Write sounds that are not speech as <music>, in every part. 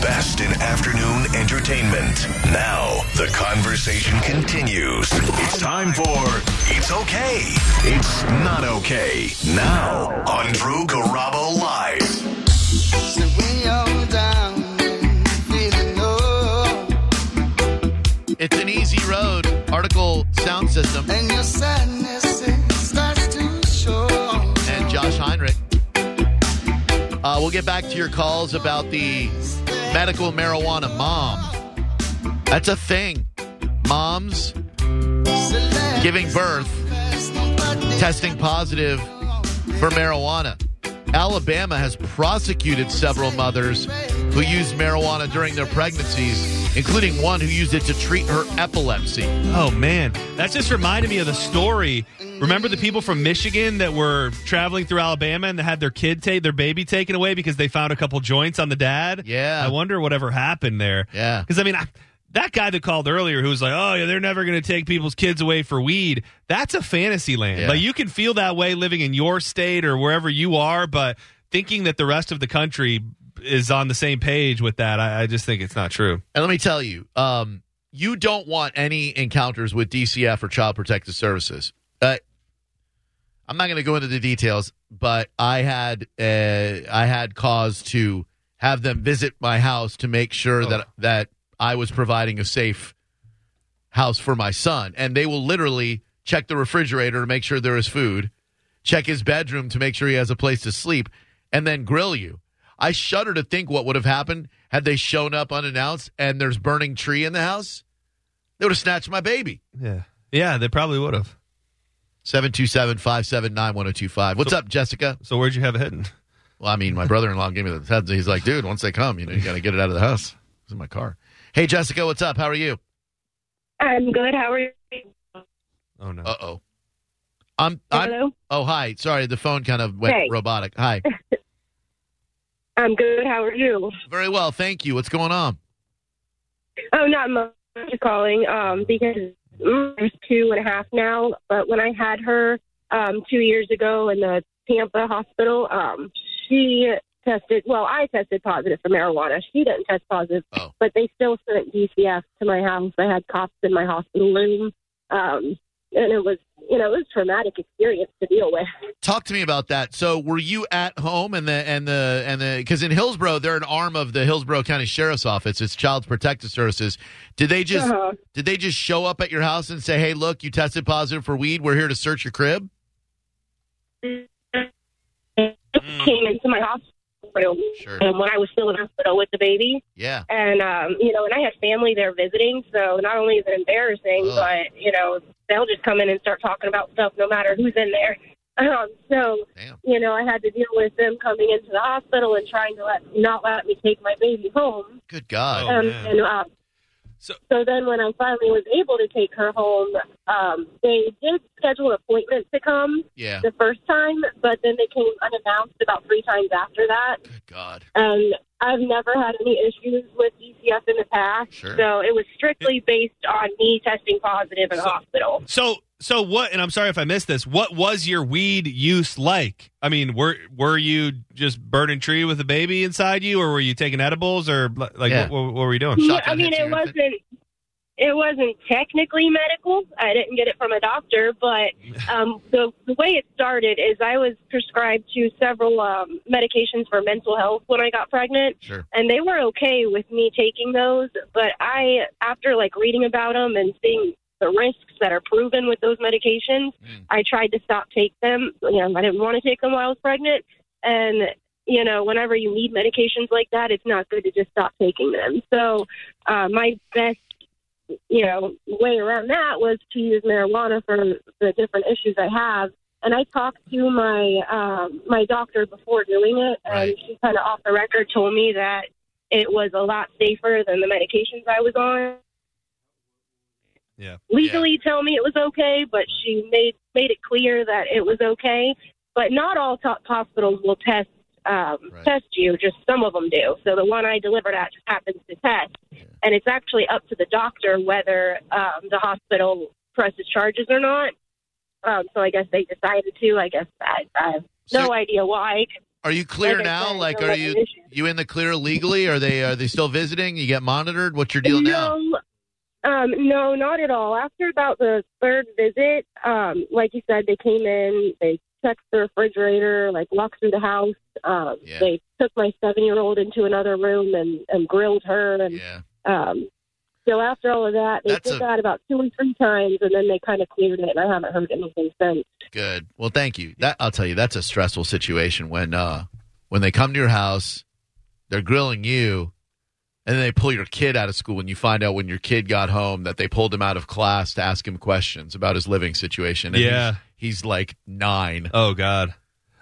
best in afternoon entertainment. Now, the conversation continues. It's time for It's Okay. It's Not Okay. Now, on Drew Garabo Live. So when you're down and feeling low, It's an easy road. Article sound system and your sadness starts to show. and Josh Heinrich. Uh, we'll get back to your calls about the medical marijuana mom. That's a thing. Moms giving birth, testing positive for marijuana. Alabama has prosecuted several mothers who used marijuana during their pregnancies, including one who used it to treat her epilepsy. Oh man, that just reminded me of the story. Remember the people from Michigan that were traveling through Alabama and they had their kid take their baby taken away because they found a couple joints on the dad? Yeah. I wonder whatever happened there. Yeah. Because I mean, I, that guy that called earlier who was like, "Oh yeah, they're never going to take people's kids away for weed." That's a fantasy land. Yeah. Like you can feel that way living in your state or wherever you are, but thinking that the rest of the country is on the same page with that, I, I just think it's not true. And let me tell you, um, you don't want any encounters with DCF or Child Protective Services. Uh, I'm not going to go into the details, but I had uh, I had cause to have them visit my house to make sure that that I was providing a safe house for my son, and they will literally check the refrigerator to make sure there is food, check his bedroom to make sure he has a place to sleep, and then grill you. I shudder to think what would have happened had they shown up unannounced and there's burning tree in the house. They would have snatched my baby. Yeah, yeah, they probably would have. 727 579 1025. What's up, Jessica? So where'd you have it hidden? Well, I mean, my brother in law gave me the heads. He's like, dude, once they come, you know, you got to get it out of the house. It's in my car. Hey, Jessica, what's up? How are you? I'm good. How are you? Oh no. Uh oh. I'm, I'm, Hello. oh, hi. Sorry, the phone kind of went Hey. robotic. Hi. <laughs> I'm good. How are you? Very well. Thank you. What's going on? Oh, not much. Just calling um, because she's two and a half now. But when I had her um, two years ago in the Tampa hospital, um, she tested. Well, I tested positive for marijuana. She didn't test positive, Oh. but they still sent DCF to my house. I had cops in my hospital room, um, and it was you know it was a traumatic experience to deal with. Talk to me about that. So, were you at home and the and the and the because in Hillsborough they're an arm of the Hillsborough County Sheriff's Office. It's Child Protective Services. Did they just Uh-huh. did they just show up at your house and say, "Hey, look, you tested positive for weed. We're here to search your crib"? Came into my hospital room Sure. um, when I was still in the hospital with the baby. Yeah. and um, you know, and I had family there visiting, so not only is it embarrassing, Ugh. but you know, they'll just come in and start talking about stuff no matter who's in there. <laughs> Um, so Damn. you know, I had to deal with them coming into the hospital and trying to let not let me take my baby home. Good God. Oh, um, man. and um, So- so then when I finally was able to take her home, um, they did schedule an appointment to come Yeah. the first time, but then they came unannounced about three times after that. Good God. And I've never had any issues with DCF in the past. Sure. So it was strictly based on me testing positive in the So- hospital. So, so what? And I'm sorry if I missed this. What was your weed use like? I mean, were were you just burning tree with a baby inside you, or were you taking edibles, or like Yeah. what, what were we doing? Shotgun I mean, it wasn't. It wasn't technically medical. I didn't get it from a doctor, but um, the the way it started is I was prescribed to several um, medications for mental health when I got pregnant. Sure. and they were okay with me taking those but i after like reading about them and seeing the risks that are proven with those medications Mm. i tried to stop take them you know i didn't want to take them while i was pregnant and you know whenever you need medications like that it's not good to just stop taking them so uh, my best you know way around that was to use marijuana for the different issues i have and I talked to my um, my doctor before doing it, and Right. she kind of off the record told me that it was a lot safer than the medications I was on. Yeah. Legally, tell me it was okay, but she made made it clear that it was okay. But not all top hospitals will test um, Right. test you. Just some of them do. So the one I delivered at just happens to test, and it's actually up to the doctor whether um, the hospital presses charges or not. Um, so I guess they decided to. I guess I, I have no idea why. Are you clear Like now? said, Like, no are you recognition. you in the clear legally? Are they are they still visiting? You get monitored? What's your deal now? No, um, no, not at all. After about the third visit, um, like you said, they came in, they checked the refrigerator, like walked through the house. Um, Yeah. They took my seven-year-old into another room and, and grilled her, and Yeah. um, so after all of that, they That's did a- that about two or three times, and then they kind of cleared it, and I haven't heard anything since. Good. Well, thank you. That I'll tell you, that's a stressful situation when uh when they come to your house, they're grilling you, and then they pull your kid out of school, and you find out when your kid got home that they pulled him out of class to ask him questions about his living situation. And Yeah. He's, like nine. Oh God.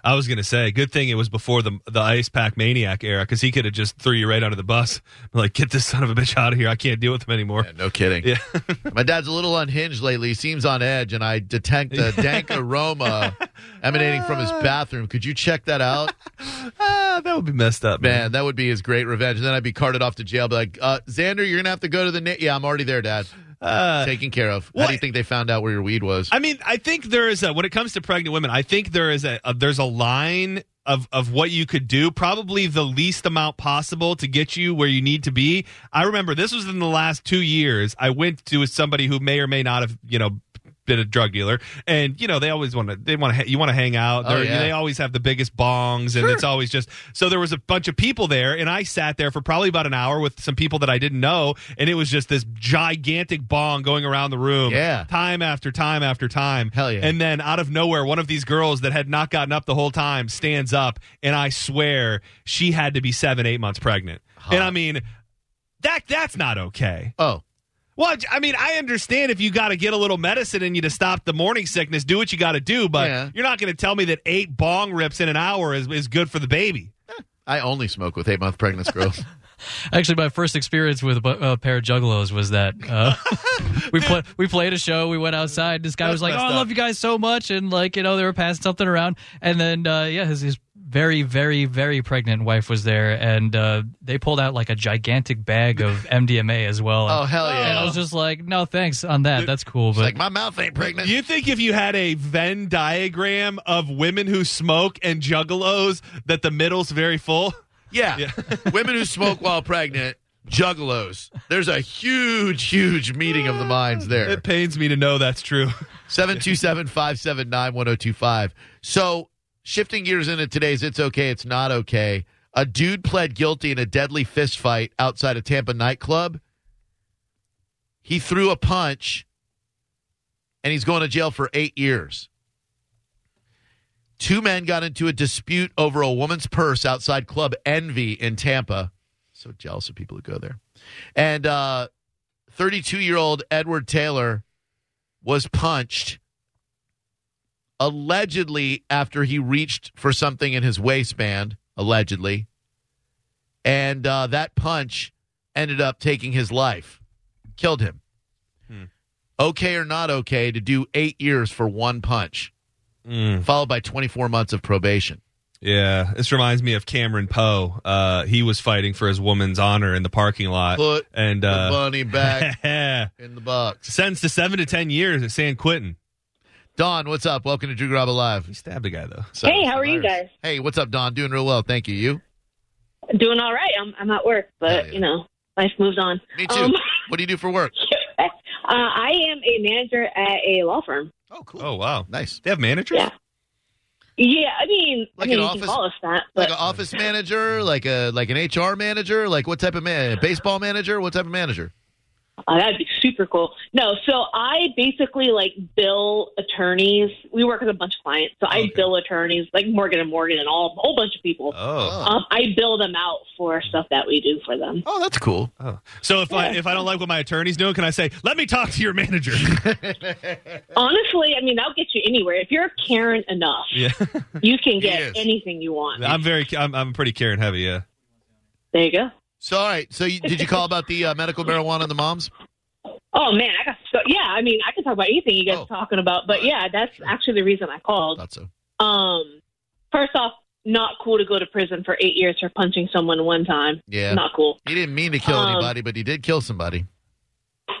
I was gonna say, good thing it was before the the ice pack maniac era, because he could have just threw you right under the bus. <laughs> Like, get this son of a bitch out of here! I can't deal with him anymore. Yeah, no kidding. Yeah. <laughs> My dad's a little unhinged lately. He seems on edge, and I detect a <laughs> dank aroma emanating from his bathroom. Could you check that out? ah, that would be messed up, man. Man, that would be his great revenge. And then I'd be carted off to jail. Be like, uh, Xander, you're gonna have to go to the. Na- yeah, I'm already there, Dad. Uh, Taken care of. How what- do you think they found out where your weed was? I mean, I think there is a when it comes to pregnant women, I think there is a, a there's a line of of what you could do, probably the least amount possible to get you where you need to be. I remember this was in the last 2 years. I went to somebody who may or may not have, you know, been a drug dealer. And you know they always want to they want to you want to hang out. Oh, yeah. they always have the biggest bongs and it's always just so there was a bunch of people there and i sat there for probably about an hour with some people that i didn't know and it was just this gigantic bong going around the room Yeah. time after time after time. Hell yeah. and then out of nowhere one of these girls that had not gotten up the whole time stands up and i swear she had to be seven eight months pregnant. And i mean that that's not okay. Oh, well, I mean, I understand if you got to get a little medicine in you to stop the morning sickness, do what you got to do, but Yeah. you're not going to tell me that eight bong rips in an hour is, is good for the baby. I only smoke with eight month pregnant girls. <laughs> Actually, my first experience with a, a pair of juggalos was that uh, <laughs> we played we played a show. We went outside. This guy was like, "Oh, messed I up. love you guys so much," and like you know, they were passing something around, and then uh, yeah, his, his very very very pregnant wife was there, and uh, they pulled out like a gigantic bag of <laughs> MDMA as well. oh hell yeah! And I was just like, "No, thanks on that. That's cool." It's But like my mouth ain't pregnant. You think if you had a Venn diagram of women who smoke and juggalos, that the middle's very full? yeah, <laughs> women who smoke while pregnant, juggalos. There's a huge, huge meeting of the minds there. It pains me to know that's true. 727 579 1025. So, shifting gears into today's It's Okay, It's Not Okay. A dude pled guilty in a deadly fist fight outside a Tampa nightclub. He threw a punch and he's going to jail for eight years. Two men got into a dispute over a woman's purse outside Club Envy in Tampa. So jealous of people who go there. And uh 32 year old Edward Taylor was punched allegedly after he reached for something in his waistband, allegedly. And uh, that punch ended up taking his life, killed him. Okay or not okay to do eight years for one punch, followed by 24 months of probation. Yeah, this reminds me of Cameron Poe. Uh, he was fighting for his woman's honor in the parking lot. Put and the uh, money back <laughs> in the box. sentenced to seven to ten years at San Quentin. Don, what's up? Welcome to Drew Garabo Live. He stabbed a guy though. Hey, how are you guys? Hey, what's up, Don? Doing real well. Thank you. You? Doing all right. I'm, I'm at work, but, Hell yeah. you know, life moves on. Me too. Um, what do you do for work? <laughs> uh, I am a manager at a law firm. Oh, cool. Oh wow, Nice. they have managers. Yeah. Yeah, I mean, Like I mean, an you office- can call us that, Like an office manager, like a like an HR manager, like what type of man? Baseball manager? What type of manager? Uh, that'd be super cool. No, so I basically like bill attorneys. We work with a bunch of clients, so I bill attorneys like Morgan and Morgan and all a whole bunch of people. Oh. Um, I bill them out for stuff that we do for them. Oh, that's cool. oh. So if I if I don't like what my attorney's doing, can I say, "Let me talk to your manager"? <laughs> Honestly, I mean, that'll get you anywhere. If you're Karen enough, yeah, you can get anything you want. I'm very I'm I'm pretty Karen heavy. Yeah. There you go. So, all right. So, you, did you call about the uh, medical marijuana and the moms? Oh man, I got so yeah. I mean, I can talk about anything you guys Oh. are talking about, but yeah, that's actually the reason I called. Thought so. Um, first off, not cool to go to prison for eight years for punching someone one time. Yeah. Not cool. He didn't mean to kill Um, anybody, but he did kill somebody.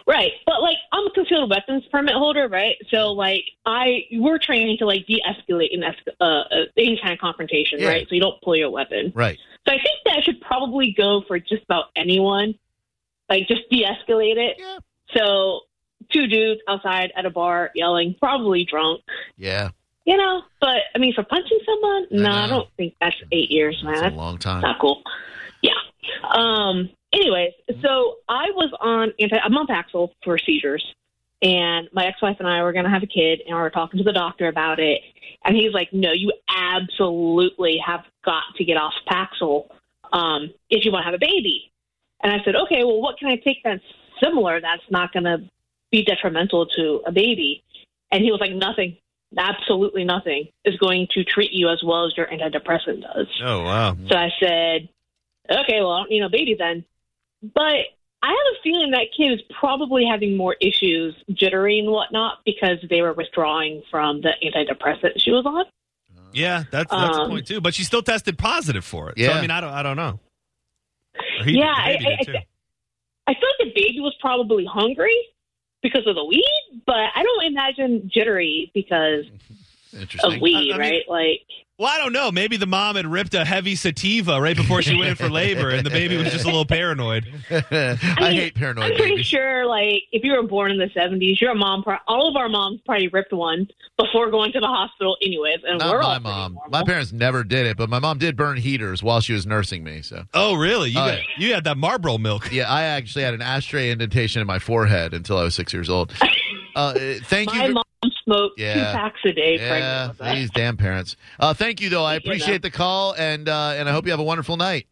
Right. But like I'm a concealed weapons permit holder, right? So like I we're training to like de-escalate in uh, uh, any kind of confrontation, Yeah. right? So you don't pull your weapon. Right. So I think that should probably go for just about anyone. Like just de-escalate it. Yeah. So two dudes outside at a bar yelling, probably drunk. Yeah. You know, but I mean, for punching someone, I no, I know. don't think that's eight years, man. It's a long time. not cool. Yeah. Um. Anyways, so I was on anti. I'm on Paxil for seizures, and my ex-wife and I were going to have a kid, and we were talking to the doctor about it, and he's like, "No, you absolutely have got to get off Paxil um, if you want to have a baby." And I said, "Okay, well, what can I take that's similar that's not going to be detrimental to a baby?" And he was like, "Nothing." Absolutely nothing is going to treat you as well as your antidepressant does. Oh wow. So I said, okay, well, I don't need a baby then. But I have a feeling that kid is probably having more issues, jittery and whatnot, because they were withdrawing from the antidepressant she was on. Yeah, that's that's a Um, point too. But she still tested positive for it. So Yeah. I mean, I don't I don't know. He- Yeah, I, baby I, I. I feel like the baby was probably hungry because of the weed, but I don't imagine jittery because Interesting. of weed, I- I mean- right? Like, Well, I don't know. Maybe the mom had ripped a heavy sativa right before she went in for labor, and the baby was just a little paranoid. <laughs> I, I hate paranoid I'm pretty babies. sure, like, if you were born in the 70s, your mom, pro- all of our moms probably ripped one before going to the hospital, anyways. And Not we're my all mom. normal. My parents never did it, but my mom did burn heaters while she was nursing me. So Oh, really? You Oh, got, you had that Marlboro milk. yeah, I actually had an ashtray indentation in my forehead until I was six years old. <laughs> Uh, thank you. My you. mom smoked two packs a day yeah, pregnant with us. these damn parents. Uh, thank you, though. I <laughs> You appreciate know. the call, and uh, and I hope you have a wonderful night.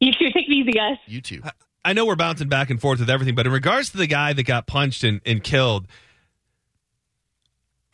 You too. Take it easy, guys. You too. I know we're bouncing back and forth with everything, but in regards to the guy that got punched and, and killed,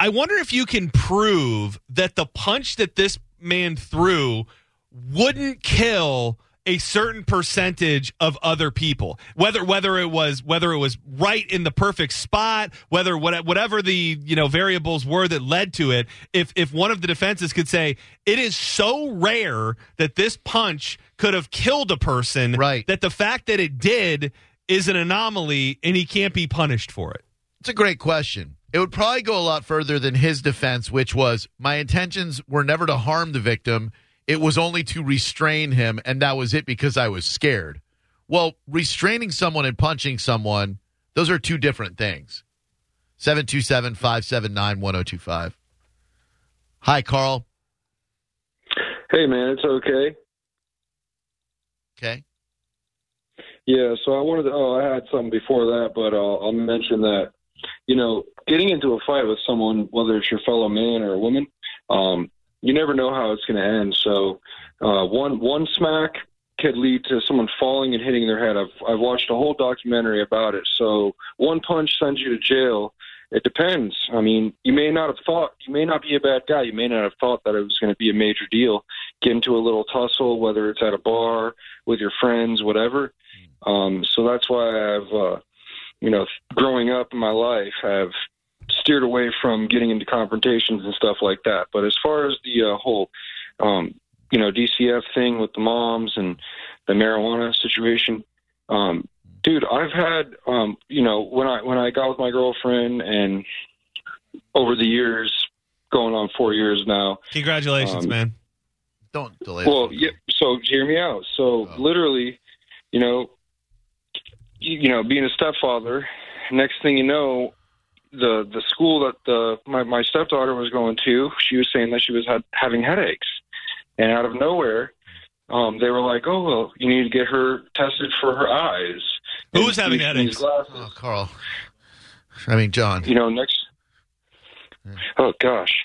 I wonder if you can prove that the punch that this man threw wouldn't kill a certain percentage of other people whether whether it was whether it was right in the perfect spot whether what, whatever the you know variables were that led to it if if one of the defenses could say it is so rare that this punch could have killed a person Right. that the fact that it did is an anomaly and he can't be punished for it It's a great question. It would probably go a lot further than his defense, which was my intentions were never to harm the victim. It was only to restrain him, and that was it because I was scared. Well, restraining someone and punching someone, those are two different things. 727 579 1025. Hi, Carl. Hey man, it's okay. Okay. Yeah, so I wanted to. Oh, I had something before that, but uh, I'll mention that. You know, getting into a fight with someone, whether it's your fellow man or a woman, um, you never know how it's going to end. So, uh, one one smack could lead to someone falling and hitting their head. I've I've watched a whole documentary about it. So, one punch sends you to jail. It depends. I mean, you may not have thought, you may not be a bad guy. You may not have thought that it was going to be a major deal. Get into a little tussle, whether it's at a bar with your friends, whatever. Um, so that's why I've, uh, you know, growing up in my life, have steered away from getting into confrontations and stuff like that. But as far as the uh, whole, um, you know, DCF thing with the moms and the marijuana situation, um, dude, I've had, um, you know, when I when I got with my girlfriend and over the years, going on four years now, congratulations Um, man Don't delay well, it. yeah. So hear me out. So Oh. literally, you know, you, you know, being a stepfather, next thing you know, the the school that the my my stepdaughter was going to, she was saying that she was had, having headaches, and out of nowhere, um, they were like, "Oh well, you need to get her tested for her eyes." Who was having use headaches? these Oh, Carl. I mean, John. You know, next. Oh gosh,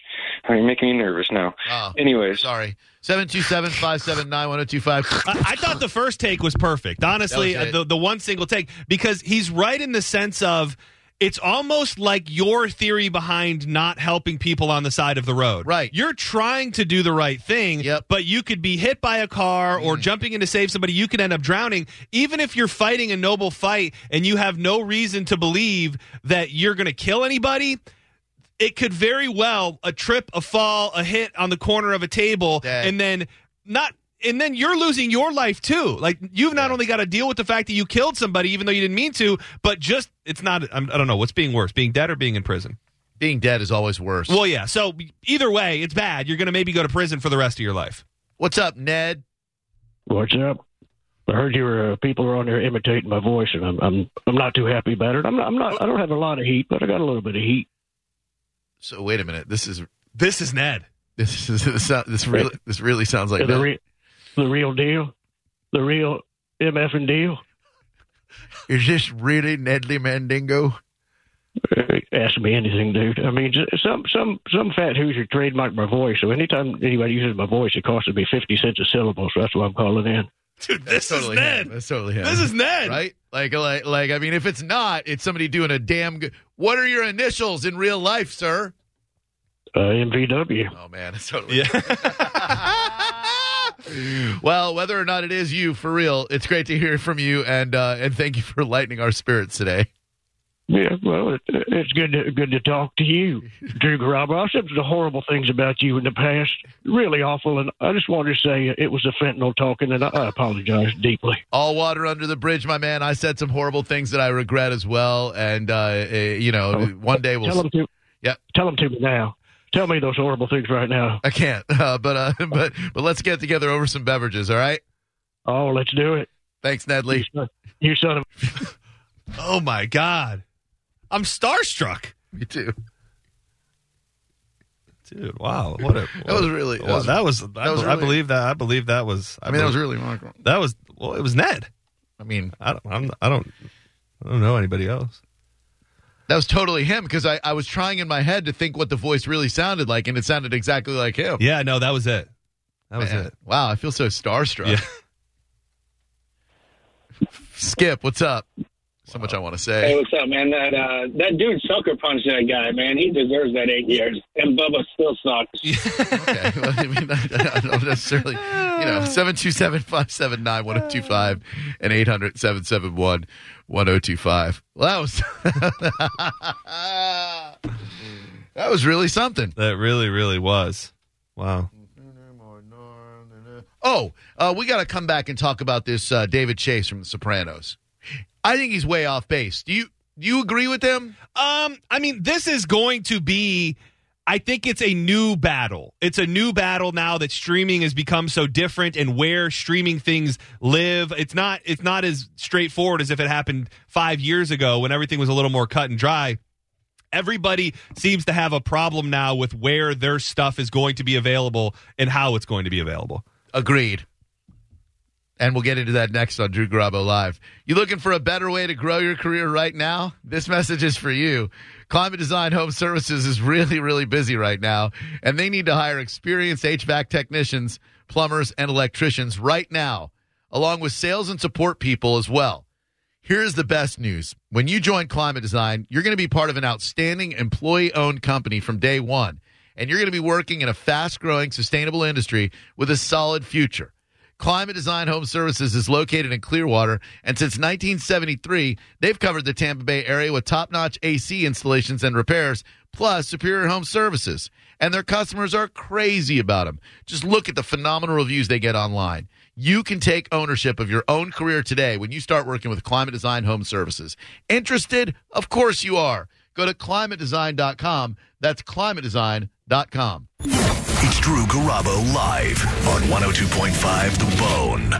you're making me nervous now. Oh, Anyways, sorry. 727 579 1025. <laughs> I, I thought the first take was perfect. Honestly, was the the one single take because he's right in the sense of it's almost like your theory behind not helping people on the side of the road. Right. You're trying to do the right thing, Yep. but you could be hit by a car or mm. jumping in to save somebody. You could end up drowning. Even if you're fighting a noble fight and you have no reason to believe that you're going to kill anybody, it could very well a trip, a fall, a hit on the corner of a table, Dead. and then not and then you're losing your life too. Like you've not only got to deal with the fact that you killed somebody, even though you didn't mean to, but just it's not. I'm, I don't know what's being worse, being dead or being in prison. Being dead is always worse. Well, yeah. So either way, it's bad. You're going to maybe go to prison for the rest of your life. What's up, Ned? What's up? I heard you were uh, people are on there imitating my voice, and I'm I'm I'm not too happy about it. I'm not, I'm not I don't have a lot of heat, but I got a little bit of heat. So wait a minute. This is This is Ned. <laughs> this is this, this really this really sounds like the Ned. re- the real deal, the real MF and deal. Is this really Nedley Mandingo? Uh, ask me anything, dude. I mean, some some some fat Hoosier trademarked my voice, so anytime anybody uses my voice, it costs me fifty cents a syllable. So that's why I'm calling in. Dude, That's this is totally Ned. him. That's totally him. This is Ned. right? Like, like, like. I mean, if it's not, it's somebody doing a damn good. What are your initials in real life, sir? Uh, MVW. Oh man, it's totally. Yeah. <laughs> <laughs> <laughs> well, whether or not it is you, for real, it's great to hear from you, and uh, and thank you for lightening our spirits today. Yeah, well, it, it's good to good to talk to you, <laughs> Drew Garabo. I've said the horrible things about you in the past, really awful, and I just wanted to say it was the fentanyl talking, and I, I apologize deeply. All water under the bridge, my man. I said some horrible things that I regret as well, and uh, uh, you know, one day we'll. Tell them to, Yeah. tell them to me now. Tell me those horrible things right now. I can't, <laughs> uh, but uh, <laughs> but but let's get together over some beverages, all right? Oh, let's do it. Thanks, You Nedley. son, you son of <laughs> Oh my God. I'm starstruck. Me too. Dude, wow. What a That was really. That Well, was, that was, I, was I really- believe that I believe that was I mean, that was really wrong. that was well it was Ned. I mean, I don't I'm, I don't I don't know anybody else. That was totally him because I, I was trying in my head to think what the voice really sounded like, and it sounded exactly like him. Yeah, no, that was it. That was Man, it. Wow, I feel so starstruck. Yeah. Skip, what's up? So much I want to say. Hey, what's up, man? That uh, that dude sucker punched that guy, man. He deserves that eight years. And Bubba still sucks. <laughs> okay. <laughs> Well, I mean, I, I don't necessarily, you know, 727 579 1025 and 800 771 1025. Well, that was. <laughs> that was really something. That really, really was. Wow. Oh, uh, we got to come back and talk about this uh, David Chase from The Sopranos. I think he's way off base. Do you do you agree with him? Um, I mean, this is going to be. I think it's a new battle. It's a new battle now that streaming has become so different, and where streaming things live. It's not. It's not as straightforward as if it happened five years ago when everything was a little more cut and dry. Everybody seems to have a problem now with where their stuff is going to be available and how it's going to be available. Agreed. And we'll get into that next on Drew Garabo Live. You looking for a better way to grow your career right now? This message is for you. Climate Design Home Services is really, really busy right now, and they need to hire experienced HVAC technicians, plumbers, and electricians right now, along with sales and support people as well. Here's the best news. When you join Climate Design, you're going to be part of an outstanding employee owned company from day one, and you're going to be working in a fast growing, sustainable industry with a solid future. Climate Design Home Services is located in Clearwater, and since 1973, they've covered the Tampa Bay area with top notch AC installations and repairs, plus superior home services. And their customers are crazy about them. Just look at the phenomenal reviews they get online. You can take ownership of your own career today when you start working with Climate Design Home Services. Interested? Of course you are. Go to climatedesign.com. That's climatedesign.com. It's Drew Garabo live on 102.5 The Bone.